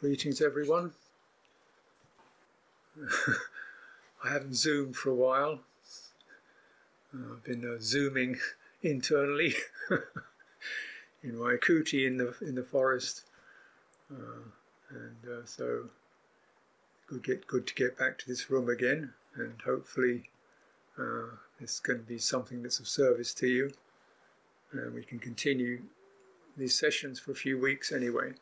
Greetings, everyone. I haven't zoomed for a while. Uh, I've been uh, zooming internally in my kuti in the in the forest, uh, and uh, so good get good to get back to this room again, and hopefully uh, it's going to be something that's of service to you, and we can continue these sessions for a few weeks anyway.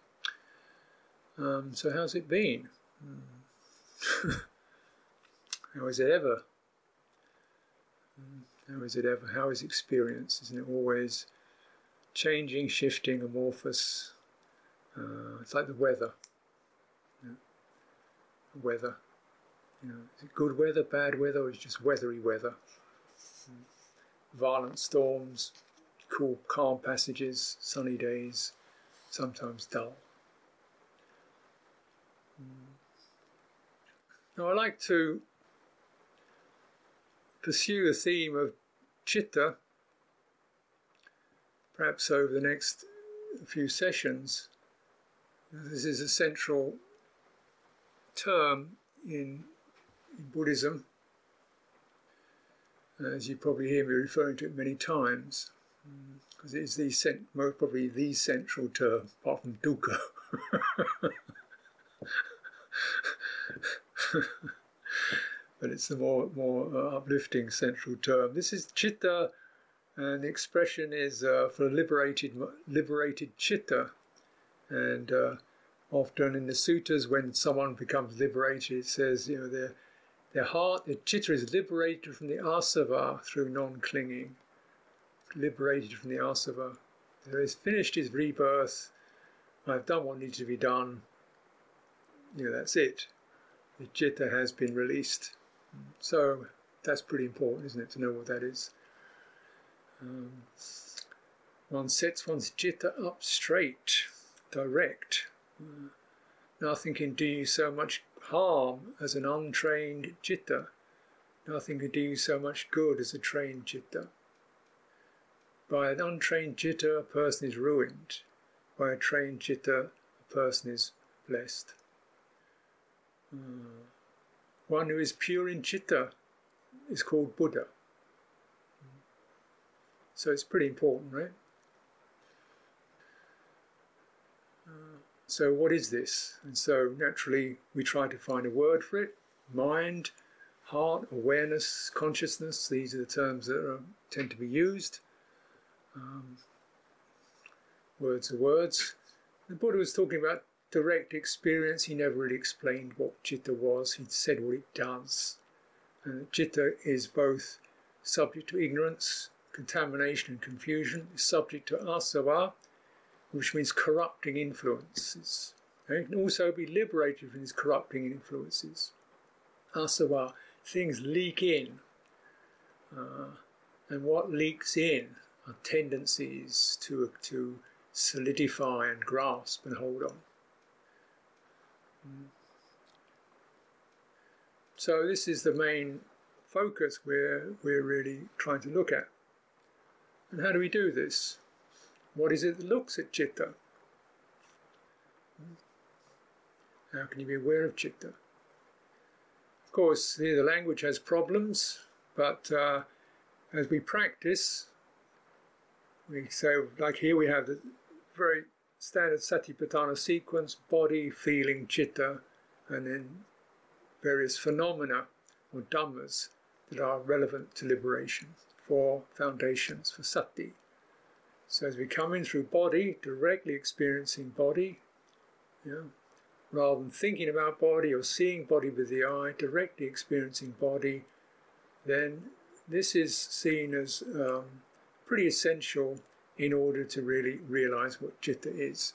Um, so, how's it been? how is it ever? How is it ever? How is experience? Isn't it always changing, shifting, amorphous? Uh, it's like the weather. Weather. You know, is it good weather, bad weather, or is it just weathery weather? Violent storms, cool, calm passages, sunny days, sometimes dull. Now, I like to pursue the theme of chitta, perhaps over the next few sessions. This is a central term in, in Buddhism, uh, as you probably hear me referring to it many times, because it is the cent- most probably the central term, apart from dukkha. but it's the more more uh, uplifting central term. This is chitta, and the expression is uh, for liberated liberated chitta, and uh, often in the sutras when someone becomes liberated, it says you know their their heart, their chitta is liberated from the asava through non-clinging, liberated from the asava. So he's finished his rebirth. I've done what needs to be done. You know that's it the chitta has been released. So that's pretty important, isn't it, to know what that is? Um, one sets one's chitta up straight, direct. Uh, nothing can do you so much harm as an untrained chitta. Nothing can do you so much good as a trained chitta. By an untrained chitta, a person is ruined. By a trained chitta, a person is blessed. Uh, one who is pure in chitta is called Buddha. So it's pretty important, right? So, what is this? And so, naturally, we try to find a word for it mind, heart, awareness, consciousness. These are the terms that are, tend to be used. Um, words are words. The Buddha was talking about direct experience, he never really explained what chitta was, he said what it does. And chitta is both subject to ignorance, contamination, and confusion, is subject to asava, which means corrupting influences. And it can also be liberated from these corrupting influences. Asava, things leak in. Uh, and what leaks in are tendencies to, to solidify and grasp and hold on. So this is the main focus we're, we're really trying to look at. And how do we do this? What is it that looks at chitta? How can you be aware of chitta? Of course, here the language has problems, but uh, as we practice, we say, like here we have the very standard satipatthana sequence body, feeling, chitta, and then various phenomena or dhammas that are relevant to liberation, four foundations for sati. So as we come in through body, directly experiencing body, rather than thinking about body or seeing body with the eye, directly experiencing body, then this is seen as um, pretty essential in order to really realize what citta is.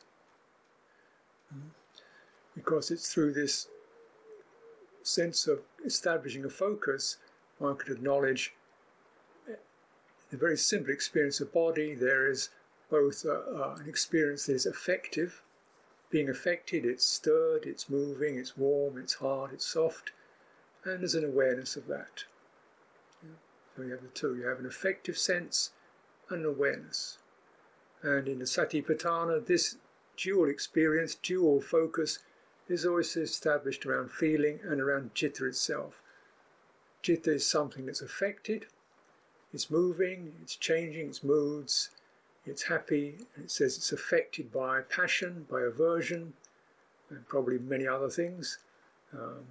Because it's through this sense of establishing a focus, one could acknowledge the very simple experience of body. There is both uh, uh, an experience that is affective, being affected, it's stirred, it's moving, it's warm, it's hard, it's soft, and there's an awareness of that. So you have the two. You have an affective sense and an awareness. And in the Satipatthana, this dual experience, dual focus, is always established around feeling and around citta itself. Citta is something that's affected, it's moving, it's changing its moods, it's happy, it says it's affected by passion, by aversion, and probably many other things. Um,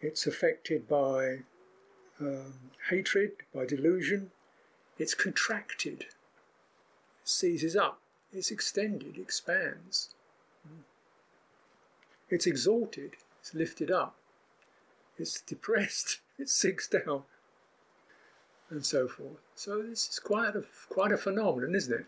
it's affected by um, hatred, by delusion. It's contracted, seizes up, it's extended, expands. It's exalted, it's lifted up. It's depressed, it sinks down, and so forth. So this is quite a quite a phenomenon, isn't it?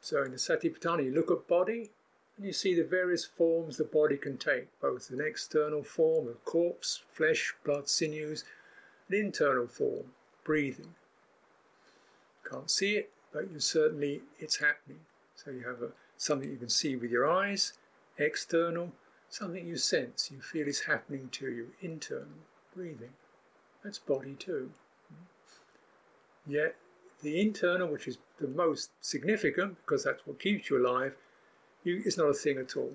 So in the Satipatthana, you look at body, and you see the various forms the body can take, both an external form, of corpse, flesh, blood, sinews, an internal form, breathing. Can't see it, but you certainly it's happening. So you have a, something you can see with your eyes, external, something you sense, you feel is happening to you, internal, breathing. That's body too. Yet the internal, which is the most significant because that's what keeps you alive, you, it's not a thing at all.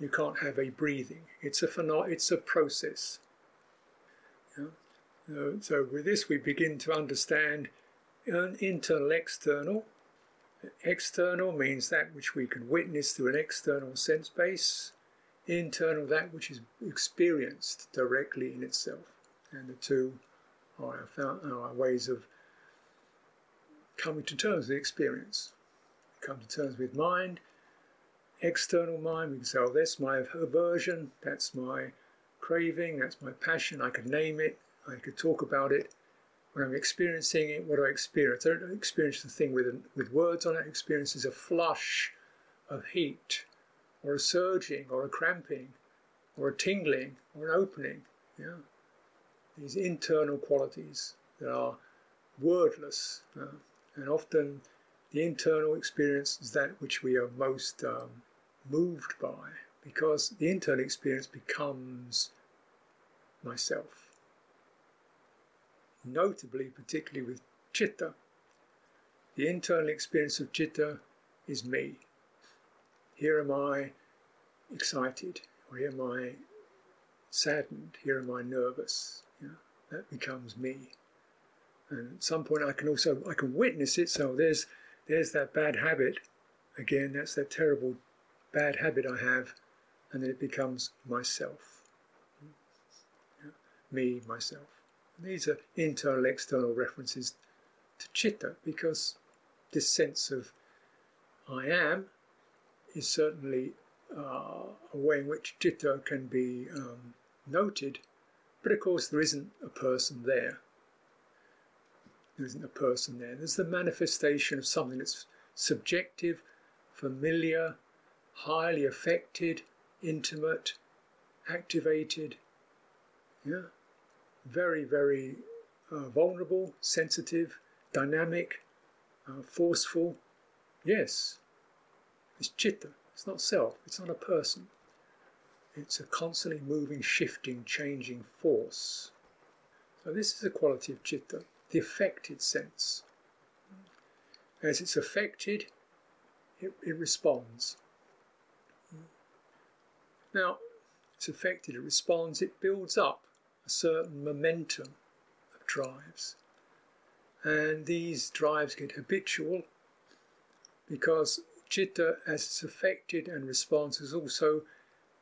You can't have a breathing. It's a pheno- It's a process. So with this, we begin to understand an internal, external. External means that which we can witness through an external sense base. Internal, that which is experienced directly in itself. And the two are our, our ways of coming to terms with experience. Come to terms with mind, external mind. We can say, oh, that's my aversion, that's my craving, that's my passion. I could name it, I could talk about it. When I'm experiencing it, what do I experience? I don't experience the thing with, with words on it. I experience is a flush of heat, or a surging, or a cramping, or a tingling, or an opening. Yeah, these internal qualities that are wordless, uh, and often the internal experience is that which we are most um, moved by because the internal experience becomes myself. Notably, particularly with chitta, the internal experience of chitta is me. Here am I excited, or here am I saddened, here am I nervous. That becomes me. And at some point I can also I can witness it, so there's there's that bad habit. Again, that's that terrible bad habit I have, and then it becomes myself. Yeah. Me, myself. These are internal, external references to chitta because this sense of I am is certainly uh, a way in which chitta can be um, noted, but of course there isn't a person there. There isn't a person there. There's the manifestation of something that's subjective, familiar, highly affected, intimate, activated, yeah, very, very uh, vulnerable, sensitive, dynamic, uh, forceful. Yes, it's chitta. It's not self. It's not a person. It's a constantly moving, shifting, changing force. So this is a quality of chitta, the affected sense. As it's affected, it, it responds. Now, it's affected, it responds, it builds up a certain momentum of drives. And these drives get habitual because chitta, as it's affected and responds, is also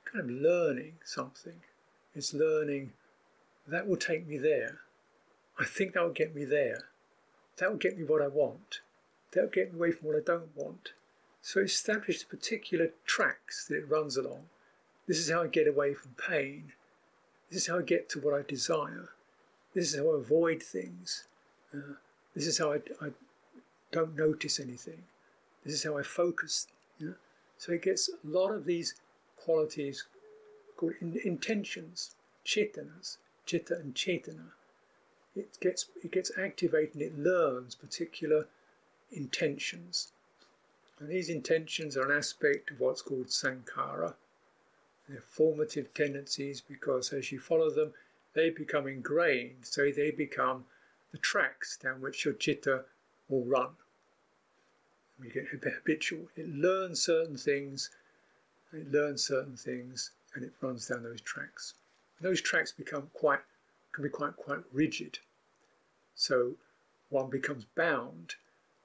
kind of learning something. It's learning that will take me there. I think that will get me there. That will get me what I want. That will get me away from what I don't want. So it establishes particular tracks that it runs along. This is how I get away from pain. This is how I get to what I desire. This is how I avoid things. Uh, this is how I, I, don't notice anything. This is how I focus. You know? So it gets a lot of these qualities called in, intentions, chetanas, chitta and chetana. It gets it gets activated and it learns particular intentions. And these intentions are an aspect of what's called sankhara, their formative tendencies because as you follow them, they become ingrained, so they become the tracks down which your chitta will run. You get habitual. It learns certain things it learns certain things, and it runs down those tracks. And those tracks become quite can be quite quite rigid. So one becomes bound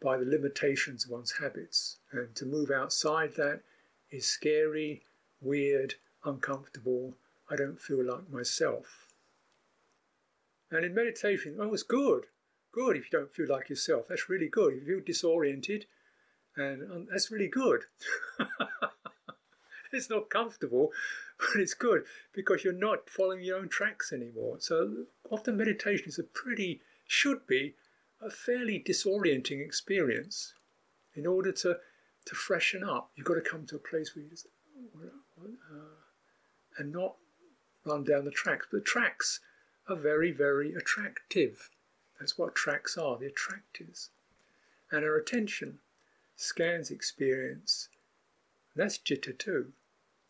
by the limitations of one's habits, and to move outside that is scary, weird, uncomfortable. I don't feel like myself. And in meditation, oh, it's good, good if you don't feel like yourself. That's really good. If you feel disoriented, and um, that's really good. it's not comfortable, but it's good because you're not following your own tracks anymore. So often meditation is a pretty, should be, a fairly disorienting experience. In order to, to freshen up, you've got to come to a place where you just, uh, and not run down the tracks. But the tracks are very, very attractive. That's what tracks are, the attractors. And our attention scans experience. That's citta too.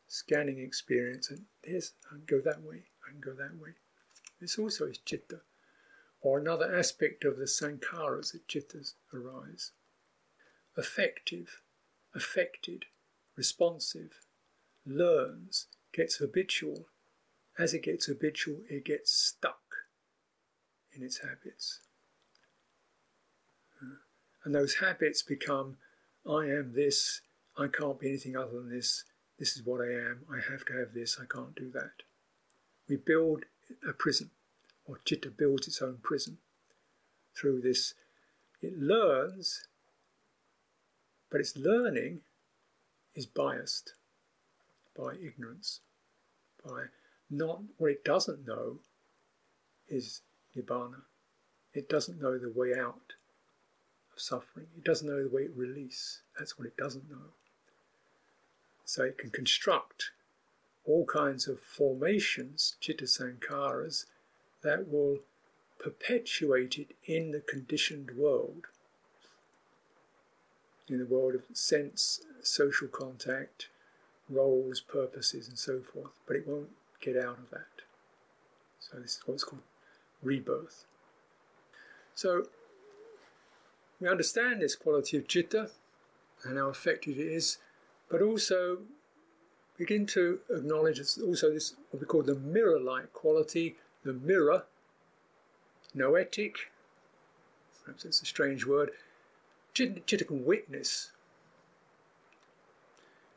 Scanning experience. And here's, I can go that way, I can go that way. This also is citta, or another aspect of the sankharas that cittas arise. Affective, affected, responsive, learns, gets habitual. As it gets habitual, it gets stuck in its habits. Uh, and those habits become I am this, I can't be anything other than this, this is what I am, I have to have this, I can't do that. We build a prison, or Chitta builds its own prison through this. It learns, but its learning is biased by ignorance, by not what it doesn't know is Nibbana. It doesn't know the way out of suffering. It doesn't know the way to release. That's what it doesn't know. So it can construct all kinds of formations, chitta sankharas, that will perpetuate it in the conditioned world, in the world of sense, social contact, roles, purposes, and so forth, but it won't get out of that. So, this is what's called rebirth. So, we understand this quality of citta and how effective it is, but also begin to acknowledge also this what we call the mirror-like quality, the mirror, noetic, perhaps it's a strange word, citta can witness.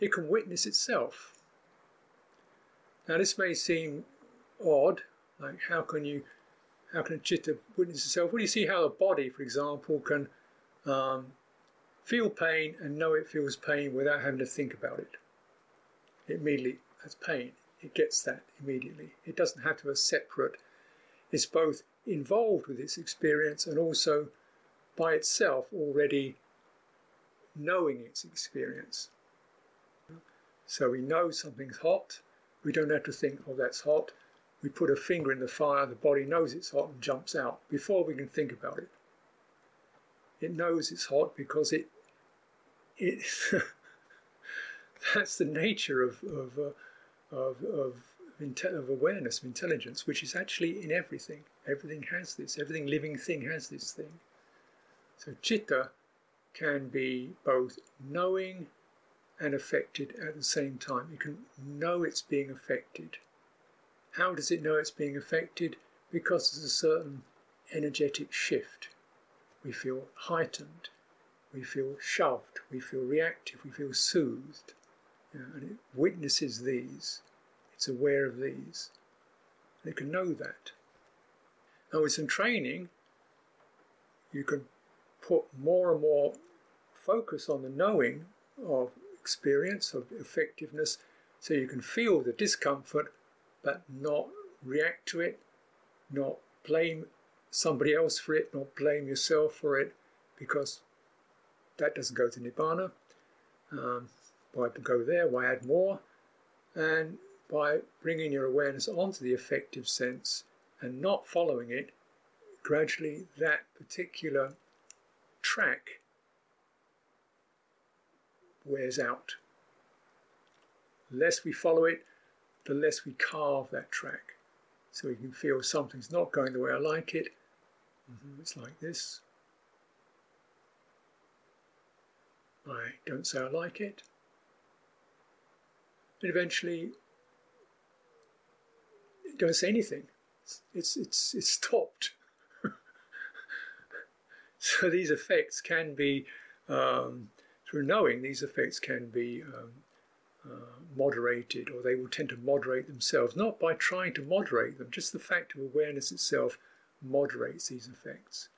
It can witness itself. Now this may seem odd, like how can you how can a chitta witness itself? Well you see how a body, for example, can um, feel pain and know it feels pain without having to think about it. It immediately has pain. It gets that immediately. It doesn't have to be separate. It's both involved with its experience and also by itself already knowing its experience. So we know something's hot. We don't have to think, oh, that's hot. We put a finger in the fire, the body knows it's hot and jumps out before we can think about it. It knows it's hot because it it that's the nature of of uh, of, of, of awareness, of intelligence, which is actually in everything. Everything has this. Everything living thing has this thing. So chitta can be both knowing and affected at the same time. It can know it's being affected. How does it know it's being affected? Because there's a certain energetic shift we feel heightened, we feel shoved, we feel reactive, we feel soothed. You know, and it witnesses these, it's aware of these, and it can know that. Now, with some training, you can put more and more focus on the knowing of experience, of effectiveness, so you can feel the discomfort but not react to it, not blame somebody else for it, not blame yourself for it, because that doesn't go to Nibbana. Um, why go there? Why add more? And by bringing your awareness onto the effective sense and not following it, gradually that particular track wears out. The less we follow it, the less we carve that track. So we can feel something's not going the way I like it, Mm-hmm. It's like this. I don't say I like it. and eventually it don't say anything. It's it's it's stopped. so these effects can be um, through knowing these effects can be um, uh, moderated, or they will tend to moderate themselves, not by trying to moderate them, just the fact of awareness itself moderates these effects.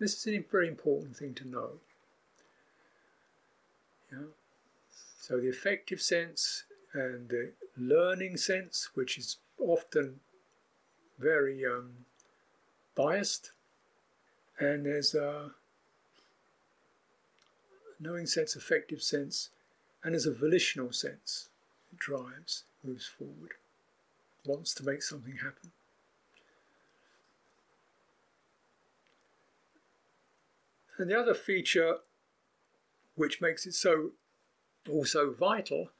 This is a very important thing to know. Yeah. So the affective sense and the learning sense, which is often very um, biased, and there's a knowing sense, affective sense, and as a volitional sense. It drives, moves forward, wants to make something happen. And the other feature which makes it so also vital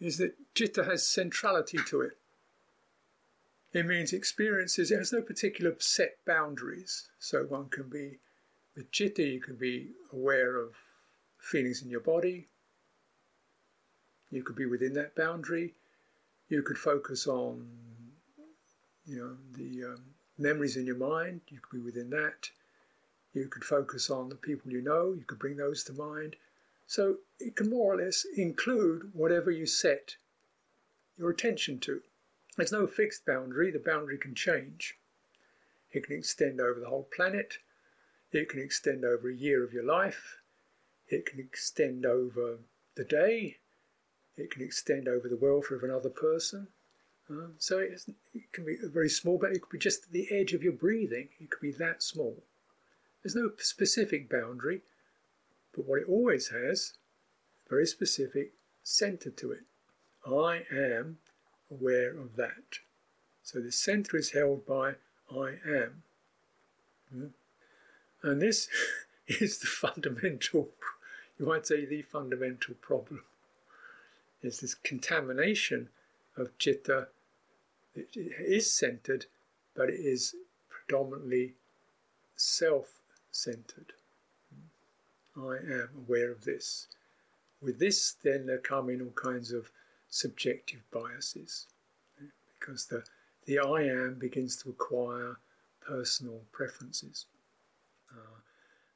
is that citta has centrality to it. It means experiences, it has no particular set boundaries. So one can be, with citta, you can be aware of feelings in your body. You could be within that boundary. You could focus on, you know, the um, memories in your mind. You could be within that. You could focus on the people you know. You could bring those to mind. So it can more or less include whatever you set your attention to. There's no fixed boundary, the boundary can change. It can extend over the whole planet, it can extend over a year of your life, it can extend over the day, it can extend over the welfare of another person. Um, so it, it can be very small, but it could be just the edge of your breathing, it could be that small. There's no specific boundary, but what it always has, very specific center to it. I am aware of that. So the center is held by I am. Hmm? And this is the fundamental, you might say, the fundamental problem. Is this contamination of citta. It is centered, but it is predominantly self centered. I am aware of this. With this, then there come in all kinds of subjective biases because the, the I am begins to acquire personal preferences.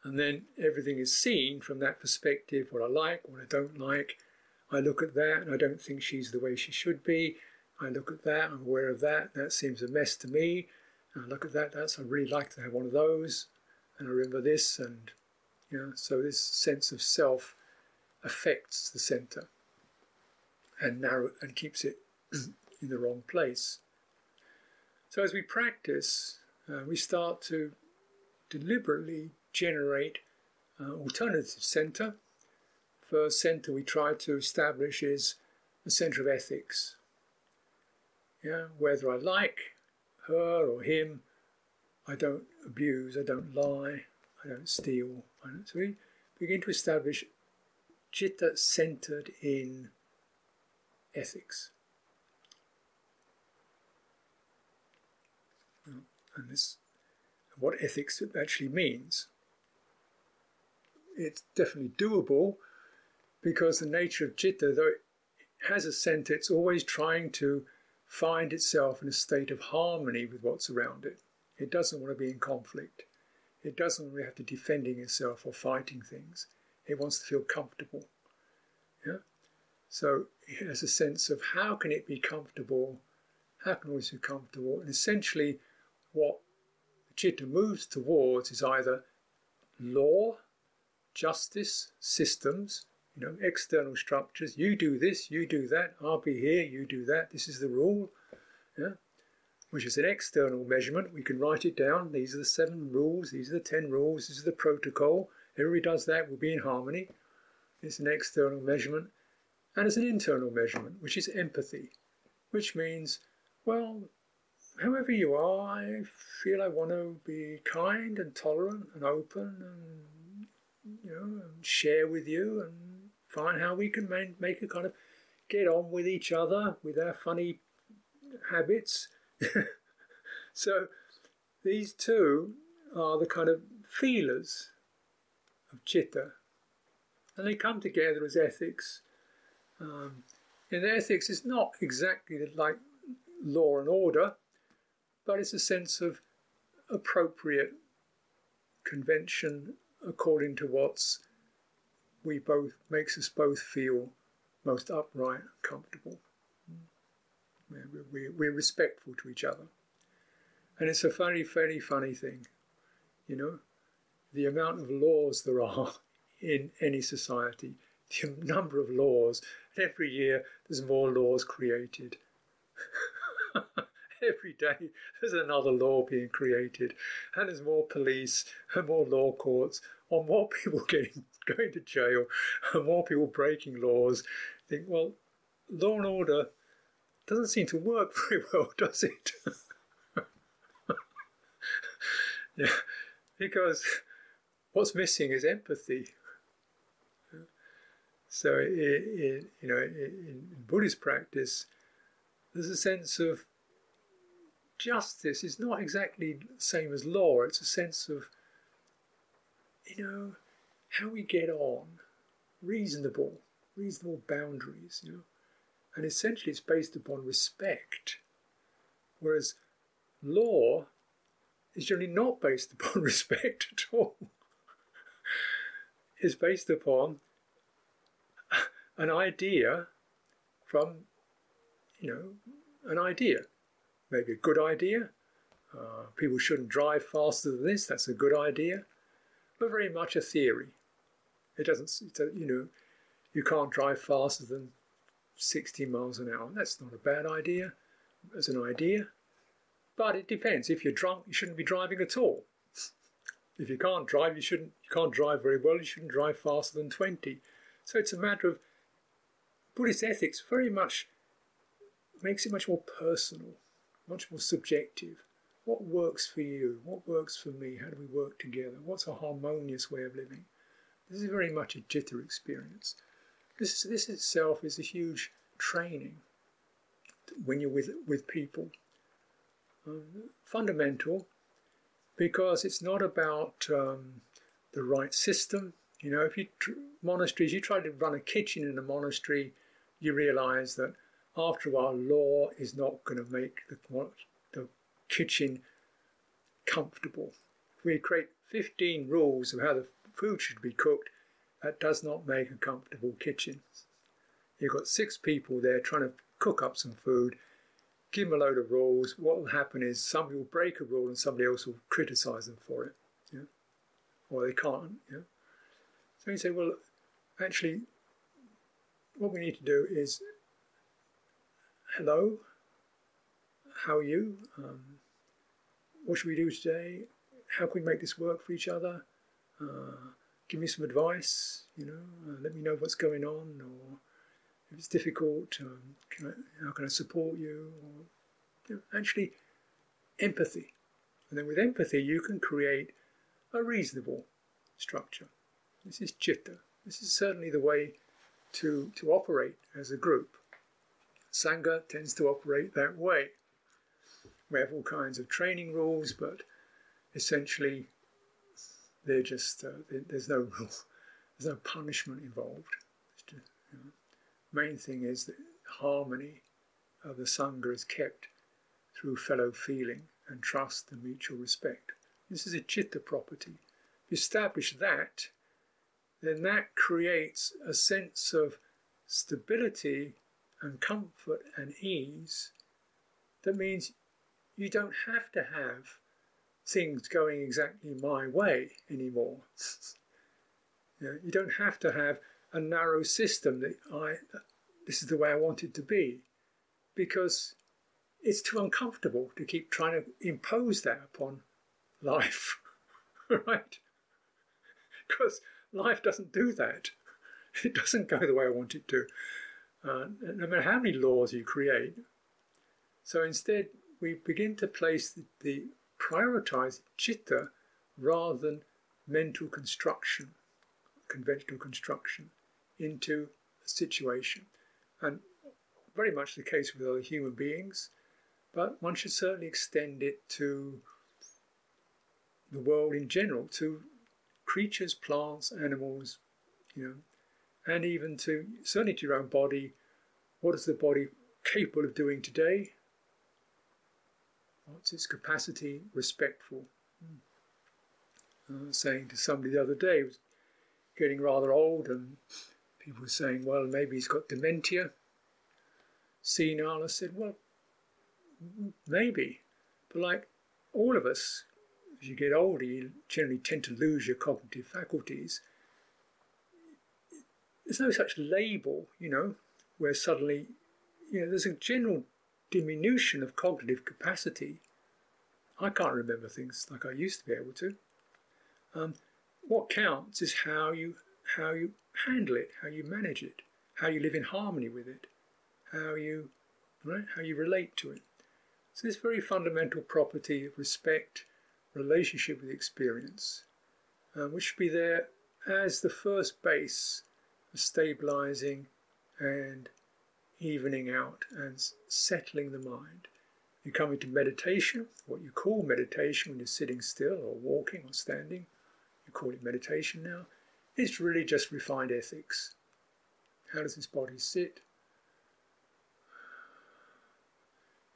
And then everything is seen from that perspective what I like, what I don't like. I look at that and I don't think she's the way she should be. I look at that, I'm aware of that, that seems a mess to me. And I look at that, that's I really like to have one of those. And I remember this and you know, so this sense of self affects the center and narrow and keeps it in the wrong place. So as we practice, uh, we start to deliberately generate uh, alternative center. First center we try to establish is the center of ethics. Yeah, whether I like her or him, I don't abuse, I don't lie, I don't steal. I don't. So we begin to establish citta centered in ethics. And this, what ethics actually means. It's definitely doable because the nature of citta, though it has a center, it's always trying to find itself in a state of harmony with what's around it. It doesn't want to be in conflict. It doesn't really have to defending itself or fighting things. It wants to feel comfortable. Yeah? So it has a sense of how can it be comfortable, how can it be comfortable, and essentially what the citta moves towards is either law, justice, systems, you know, external structures. You do this, you do that. I'll be here, you do that. This is the rule. Yeah? which is an external measurement. We can write it down. These are the seven rules, these are the ten rules, this is the protocol. Everybody does that, we'll be in harmony. It's an external measurement. And it's an internal measurement, which is empathy, which means, well, however you are, I feel I want to be kind and tolerant and open and, you know, and share with you and find how we can make a kind of get on with each other with our funny habits so these two are the kind of feelers of chitta, and they come together as ethics. Um, in ethics, it's not exactly like law and order, but it's a sense of appropriate convention according to what's we both makes us both feel most upright and comfortable. Mm. We're, we're respectful to each other. And it's a funny, very funny thing, you know, the amount of laws there are in any society, the number of laws. And every year there's more laws created. Every day there's another law being created, and there's more police and more law courts, or more people getting going to jail, and more people breaking laws. Think, well, law and order doesn't seem to work very well, does it? yeah, because what's missing is empathy. So, you know, in Buddhist practice, there's a sense of justice. is not exactly the same as law. It's a sense of, you know, how we get on, reasonable, reasonable boundaries. You know, and essentially it's based upon respect, whereas law is generally not based upon respect at all. it's based upon an idea from, you know, an idea, maybe a good idea. Uh, people shouldn't drive faster than this. That's a good idea, but very much a theory. It doesn't, you know, you can't drive faster than 60 miles an hour. That's not a bad idea as an idea, but it depends. If you're drunk, you shouldn't be driving at all. If you can't drive, you shouldn't. You can't drive very well. You shouldn't drive faster than 20. So it's a matter of Buddhist ethics. Very much makes it much more personal, much more subjective. What works for you? What works for me? How do we work together? What's a harmonious way of living? This is very much a chitta experience. This, this itself is a huge training when you're with, with people. Um, fundamental because it's not about um, the right system. You know, if you tr- monasteries, you try to run a kitchen in a monastery, you realize that after a while, law is not going to make the, the kitchen comfortable. If we create 15 rules of how the food should be cooked, that does not make a comfortable kitchen. You've got six people there trying to cook up some food, give them a load of rules. What will happen is somebody will break a rule and somebody else will criticize them for it. Yeah? Or they can't. Yeah? So you say, well, actually, what we need to do is hello, how are you? Um, what should we do today? How can we make this work for each other? Uh, give me some advice, you know, uh, let me know what's going on, or if it's difficult, um, can I, how can I support you? Or, you know, actually, empathy. And then with empathy, you can create a reasonable structure. This is chitta. This is certainly the way to, to operate as a group. Sangha tends to operate that way. We have all kinds of training rules, but essentially they're just uh, there's no rule, there's no punishment involved. Just, you know, main thing is that harmony of the sangha is kept through fellow feeling and trust and mutual respect. This is a chitta property. If you establish that, then that creates a sense of stability and comfort and ease that means you don't have to have things going exactly my way anymore. you, know, you don't have to have a narrow system that I this is the way I want it to be, because it's too uncomfortable to keep trying to impose that upon life, right? Because life doesn't do that. It doesn't go the way I want it to, uh, no matter how many laws you create. So instead, we begin to place the, the prioritize chitta rather than mental construction, conventional construction, into a situation. And very much the case with other human beings, but one should certainly extend it to the world in general, to creatures, plants, animals, you know, and even to certainly to your own body, What is the body capable of doing today? What's its capacity respectful? I was saying to somebody the other day, he was getting rather old, and people were saying, well, maybe he's got dementia, senile. I said, well, maybe. But like all of us, as you get older, you generally tend to lose your cognitive faculties. There's no such label, you know, where suddenly, you know, there's a general diminution of cognitive capacity. I can't remember things like I used to be able to. Um, what counts is how you how you handle it, how you manage it, how you live in harmony with it, how you right, how you relate to it. So this very fundamental property of respect, relationship with experience, um, which should be there as the first base stabilizing and evening out and settling the mind. You come into meditation, what you call meditation when you're sitting still or walking or standing, you call it meditation now, it's really just refined ethics. How does this body sit?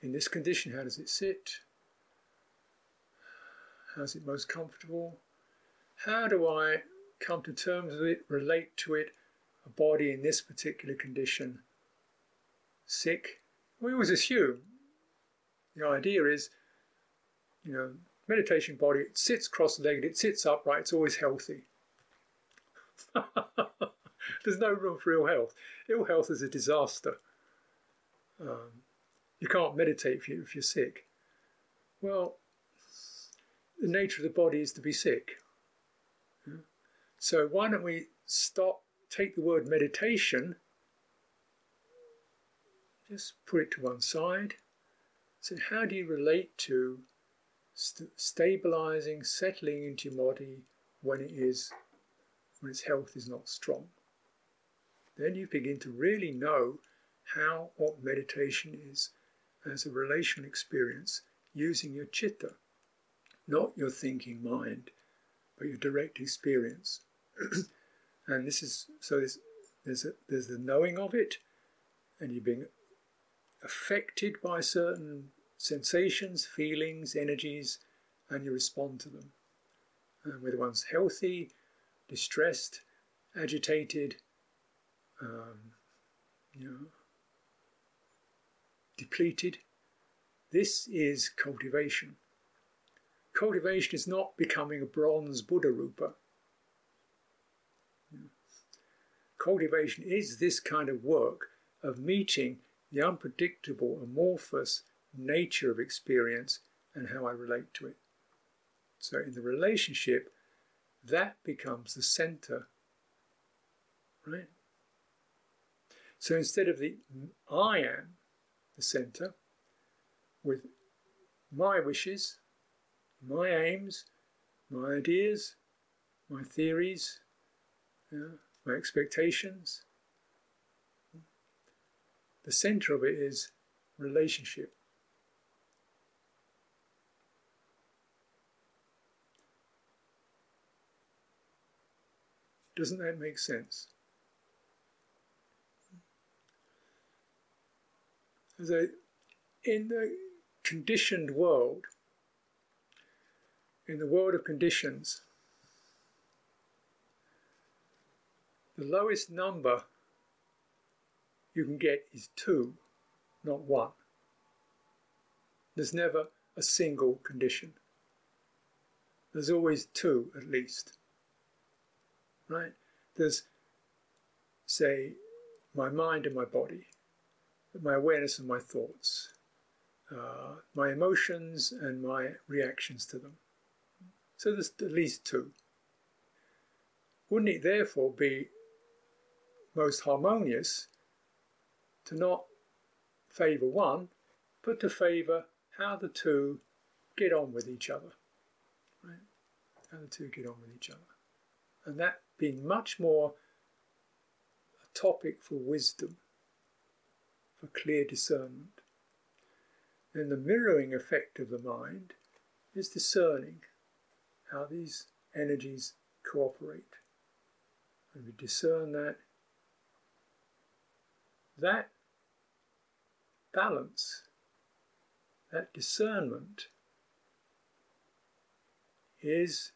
In this condition, how does it sit? How's it most comfortable? How do I come to terms with it, relate to it, a body in this particular condition, sick? We always assume the idea is, you know, meditation body, it sits cross legged, it sits upright, it's always healthy. There's no room for ill health. Ill health is a disaster. Um, you can't meditate if, you, if you're sick. Well, the nature of the body is to be sick. So why don't we stop, take the word meditation, just put it to one side. So how do you relate to st- stabilizing, settling into your body when it is, when its health is not strong? Then you begin to really know how what meditation is as a relational experience using your chitta, not your thinking mind, but your direct experience. and this is so there's there's, a, there's the knowing of it, and you're being affected by certain sensations, feelings, energies, and you respond to them. And whether one's healthy, distressed, agitated, um, you know, depleted. This is cultivation. Cultivation is not becoming a bronze Buddha Rupa. Cultivation is this kind of work of meeting the unpredictable, amorphous nature of experience and how I relate to it. So, in the relationship, that becomes the center, right? So, instead of the I am, the centre with my wishes, my aims, my ideas, my theories, my expectations. The centre of it is relationship. Doesn't that make sense? that in the conditioned world, in the world of conditions, the lowest number you can get is two, not one. There's never a single condition. There's always two at least. Right? There's, say, my mind and my body my awareness and my thoughts, uh, my emotions, and my reactions to them. So there's at least two. Wouldn't it therefore be most harmonious to not favour one, but to favour how the two get on with each other? Right? How the two get on with each other. And that being much more a topic for wisdom for clear discernment. Then the mirroring effect of the mind is discerning how these energies cooperate. And we discern that that balance, that discernment, is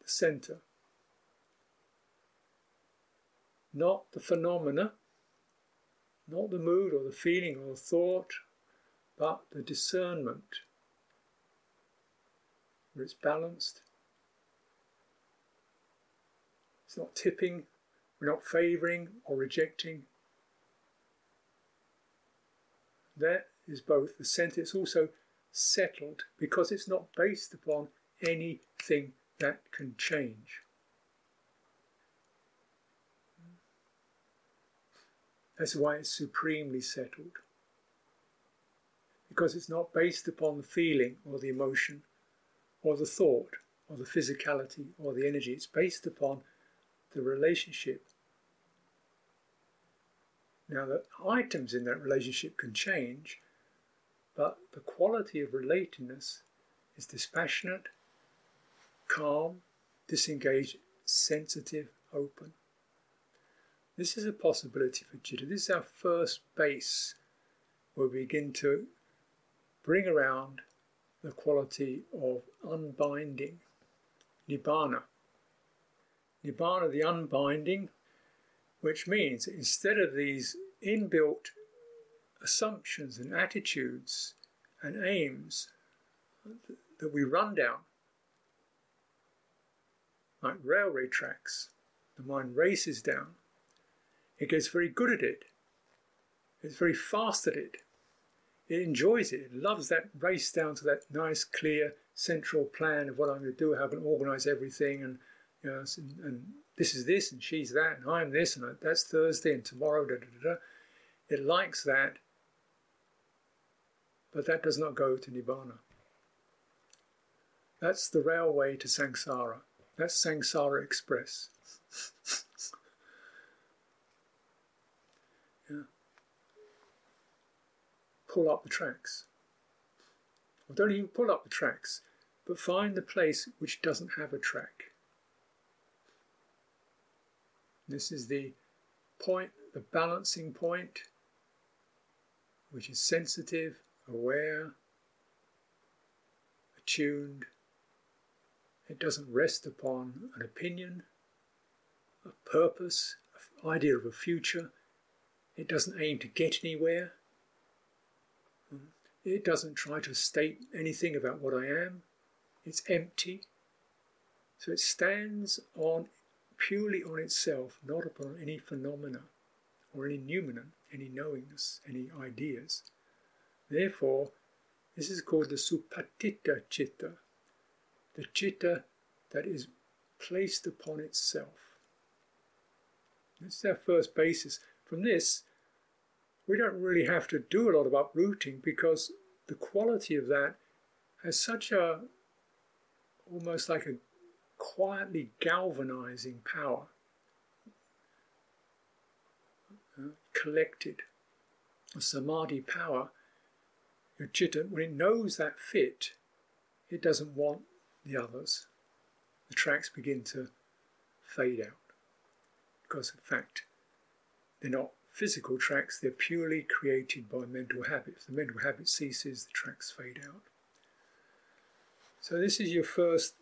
the center. Not the phenomena, not the mood or the feeling or the thought, but the discernment where it's balanced. It's not tipping, we're not favouring or rejecting. That is both the centre, it's also settled because it's not based upon anything that can change. That's why it's supremely settled. Because it's not based upon the feeling or the emotion or the thought or the physicality or the energy. It's based upon the relationship. Now, the items in that relationship can change, but the quality of relatedness is dispassionate, calm, disengaged, sensitive, open. This is a possibility for citta. This is our first base where we begin to bring around the quality of unbinding, nibbana. Nibbana, the unbinding, which means instead of these inbuilt assumptions and attitudes and aims that we run down, like railway tracks, the mind races down. It gets very good at it. It's very fast at it. It enjoys it. It loves that race down to that nice, clear, central plan of what I'm going to do, how I'm going to organise everything, and you know, and, and, this is this, and she's that, and I'm this, and that's Thursday, and tomorrow, da da da. da. It likes that, but that does not go to Nibbana. That's the railway to samsara. That's Samsara Express. yeah. Pull up the tracks. Or don't even pull up the tracks, but find the place which doesn't have a track. This is the point, the balancing point, which is sensitive, aware, attuned, it doesn't rest upon an opinion, a purpose, an idea of a future. It doesn't aim to get anywhere. It doesn't try to state anything about what I am. It's empty. So it stands on purely on itself, not upon any phenomena or any noumenon, any knowingness, any ideas. Therefore, this is called the supatita citta, the citta that is placed upon itself. This is our first basis. From this, we don't really have to do a lot of uprooting because the quality of that has such a almost like a quietly galvanizing power, uh, collected, a samadhi power. Your citta, when it knows that fit, it doesn't want the others, the tracks begin to fade out. Because, in fact, they're not physical tracks, they're purely created by mental habit. If the mental habit ceases, the tracks fade out. So, this is your first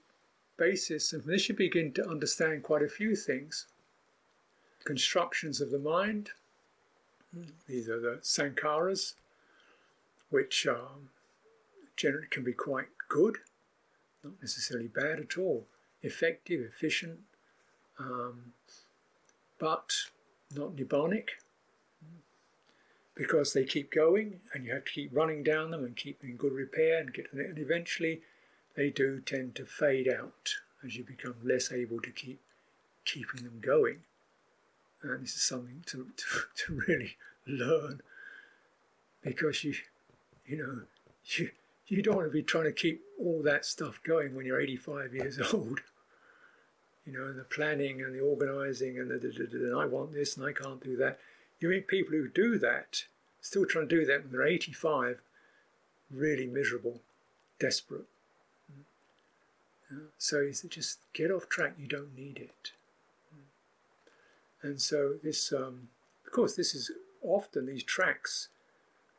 basis, and from this you begin to understand quite a few things. Constructions of the mind, these are the sankharas, which um, generally can be quite good not necessarily bad at all, effective, efficient, um, but not nibbonic because they keep going and you have to keep running down them and keep in good repair and get and eventually they do tend to fade out as you become less able to keep keeping them going. And this is something to, to, to really learn because you you know you you don't want to be trying to keep all that stuff going when you're 85 years old. You know, and the planning and the organising and the, the, the, the, I want this and I can't do that. You meet people who do that, still trying to do that when they're 85, really miserable, desperate. So he said, just get off track, you don't need it. And so this, um, of course, this is often these tracks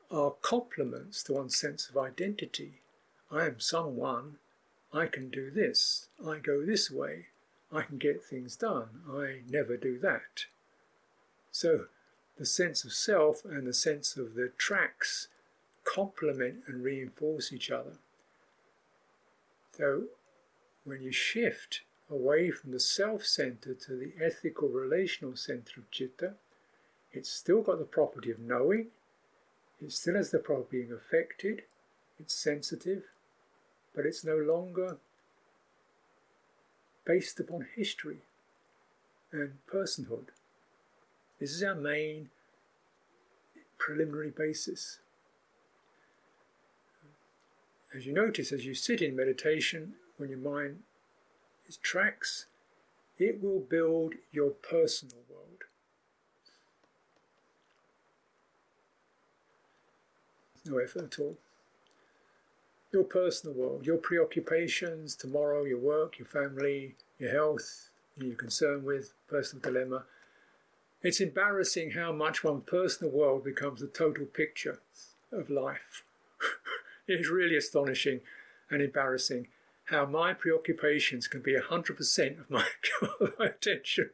are complements to one's sense of identity. I am someone, I can do this, I go this way, I can get things done, I never do that. So the sense of self and the sense of the tracks complement and reinforce each other. So when you shift away from the self center to the ethical relational center of citta, it's still got the property of knowing, it still has the property of being affected, it's sensitive, but it's no longer based upon history and personhood. This is our main preliminary basis. As you notice, as you sit in meditation, when your mind is tracks, it will build your personal world. No effort at all. Your personal world, your preoccupations, tomorrow, your work, your family, your health, you're concerned with, personal dilemma. It's embarrassing how much one personal world becomes the total picture of life. it is really astonishing and embarrassing how my preoccupations can be 100% of my, my attention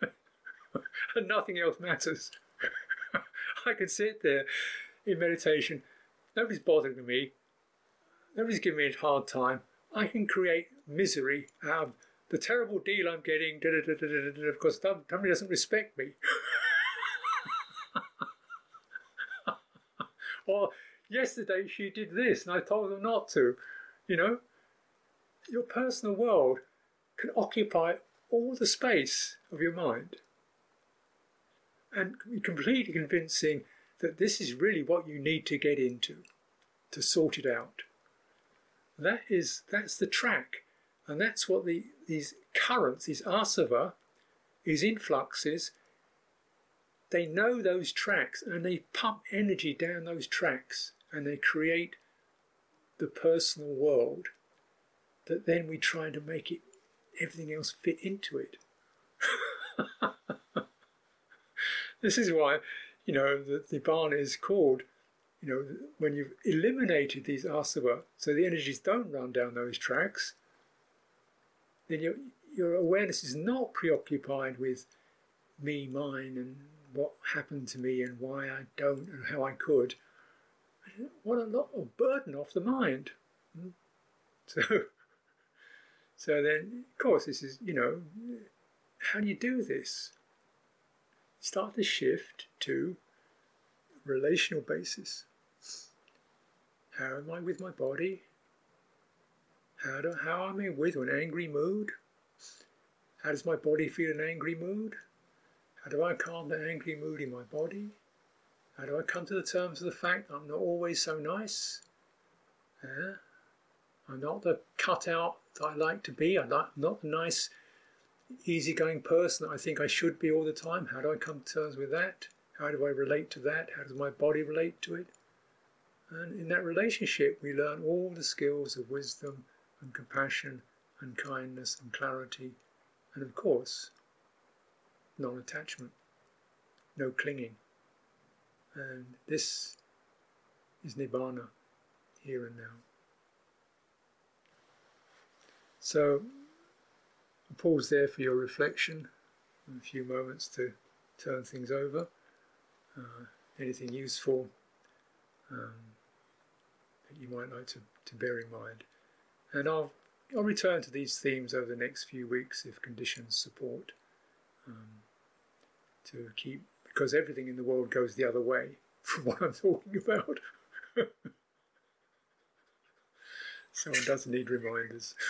and nothing else matters. I can sit there in meditation, nobody's bothering me, nobody's giving me a hard time. I can create misery out of the terrible deal I'm getting, of course, somebody doesn't respect me. or yesterday she did this and I told her not to. You know, your personal world can occupy all the space of your mind and be completely convincing that this is really what you need to get into to sort it out. That is that's the track, and that's what the these currents, these asava, these influxes, they know those tracks and they pump energy down those tracks and they create the personal world that then we try to make it everything else fit into it. this is why, you know, the Nibbana is called, you know, when you've eliminated these asava, so the energies don't run down those tracks, then your, your awareness is not preoccupied with me, mine, and what happened to me, and why I don't, and how I could. What a lot of burden off the mind. Hmm? So, so then, of course, this is, you know, how do you do this? Start to shift to relational basis. How am I with my body? How, do, how am I with an angry mood? How does my body feel an angry mood? How do I calm the angry mood in my body? How do I come to the terms of the fact I'm not always so nice? Yeah? I'm not the cutout that I like to be. I'm not, not the nice, easygoing person that I think I should be all the time. How do I come to terms with that? How do I relate to that? How does my body relate to it? And in that relationship, we learn all the skills of wisdom and compassion and kindness and clarity, and of course, non attachment, no clinging. And this is Nibbana, here and now. So, pause there for your reflection, a few moments to turn things over. Uh, anything useful um, that you might like to, to bear in mind. And I'll, I'll return to these themes over the next few weeks if conditions support. Um, to keep, because everything in the world goes the other way from what I'm talking about. so one doesn't need reminders.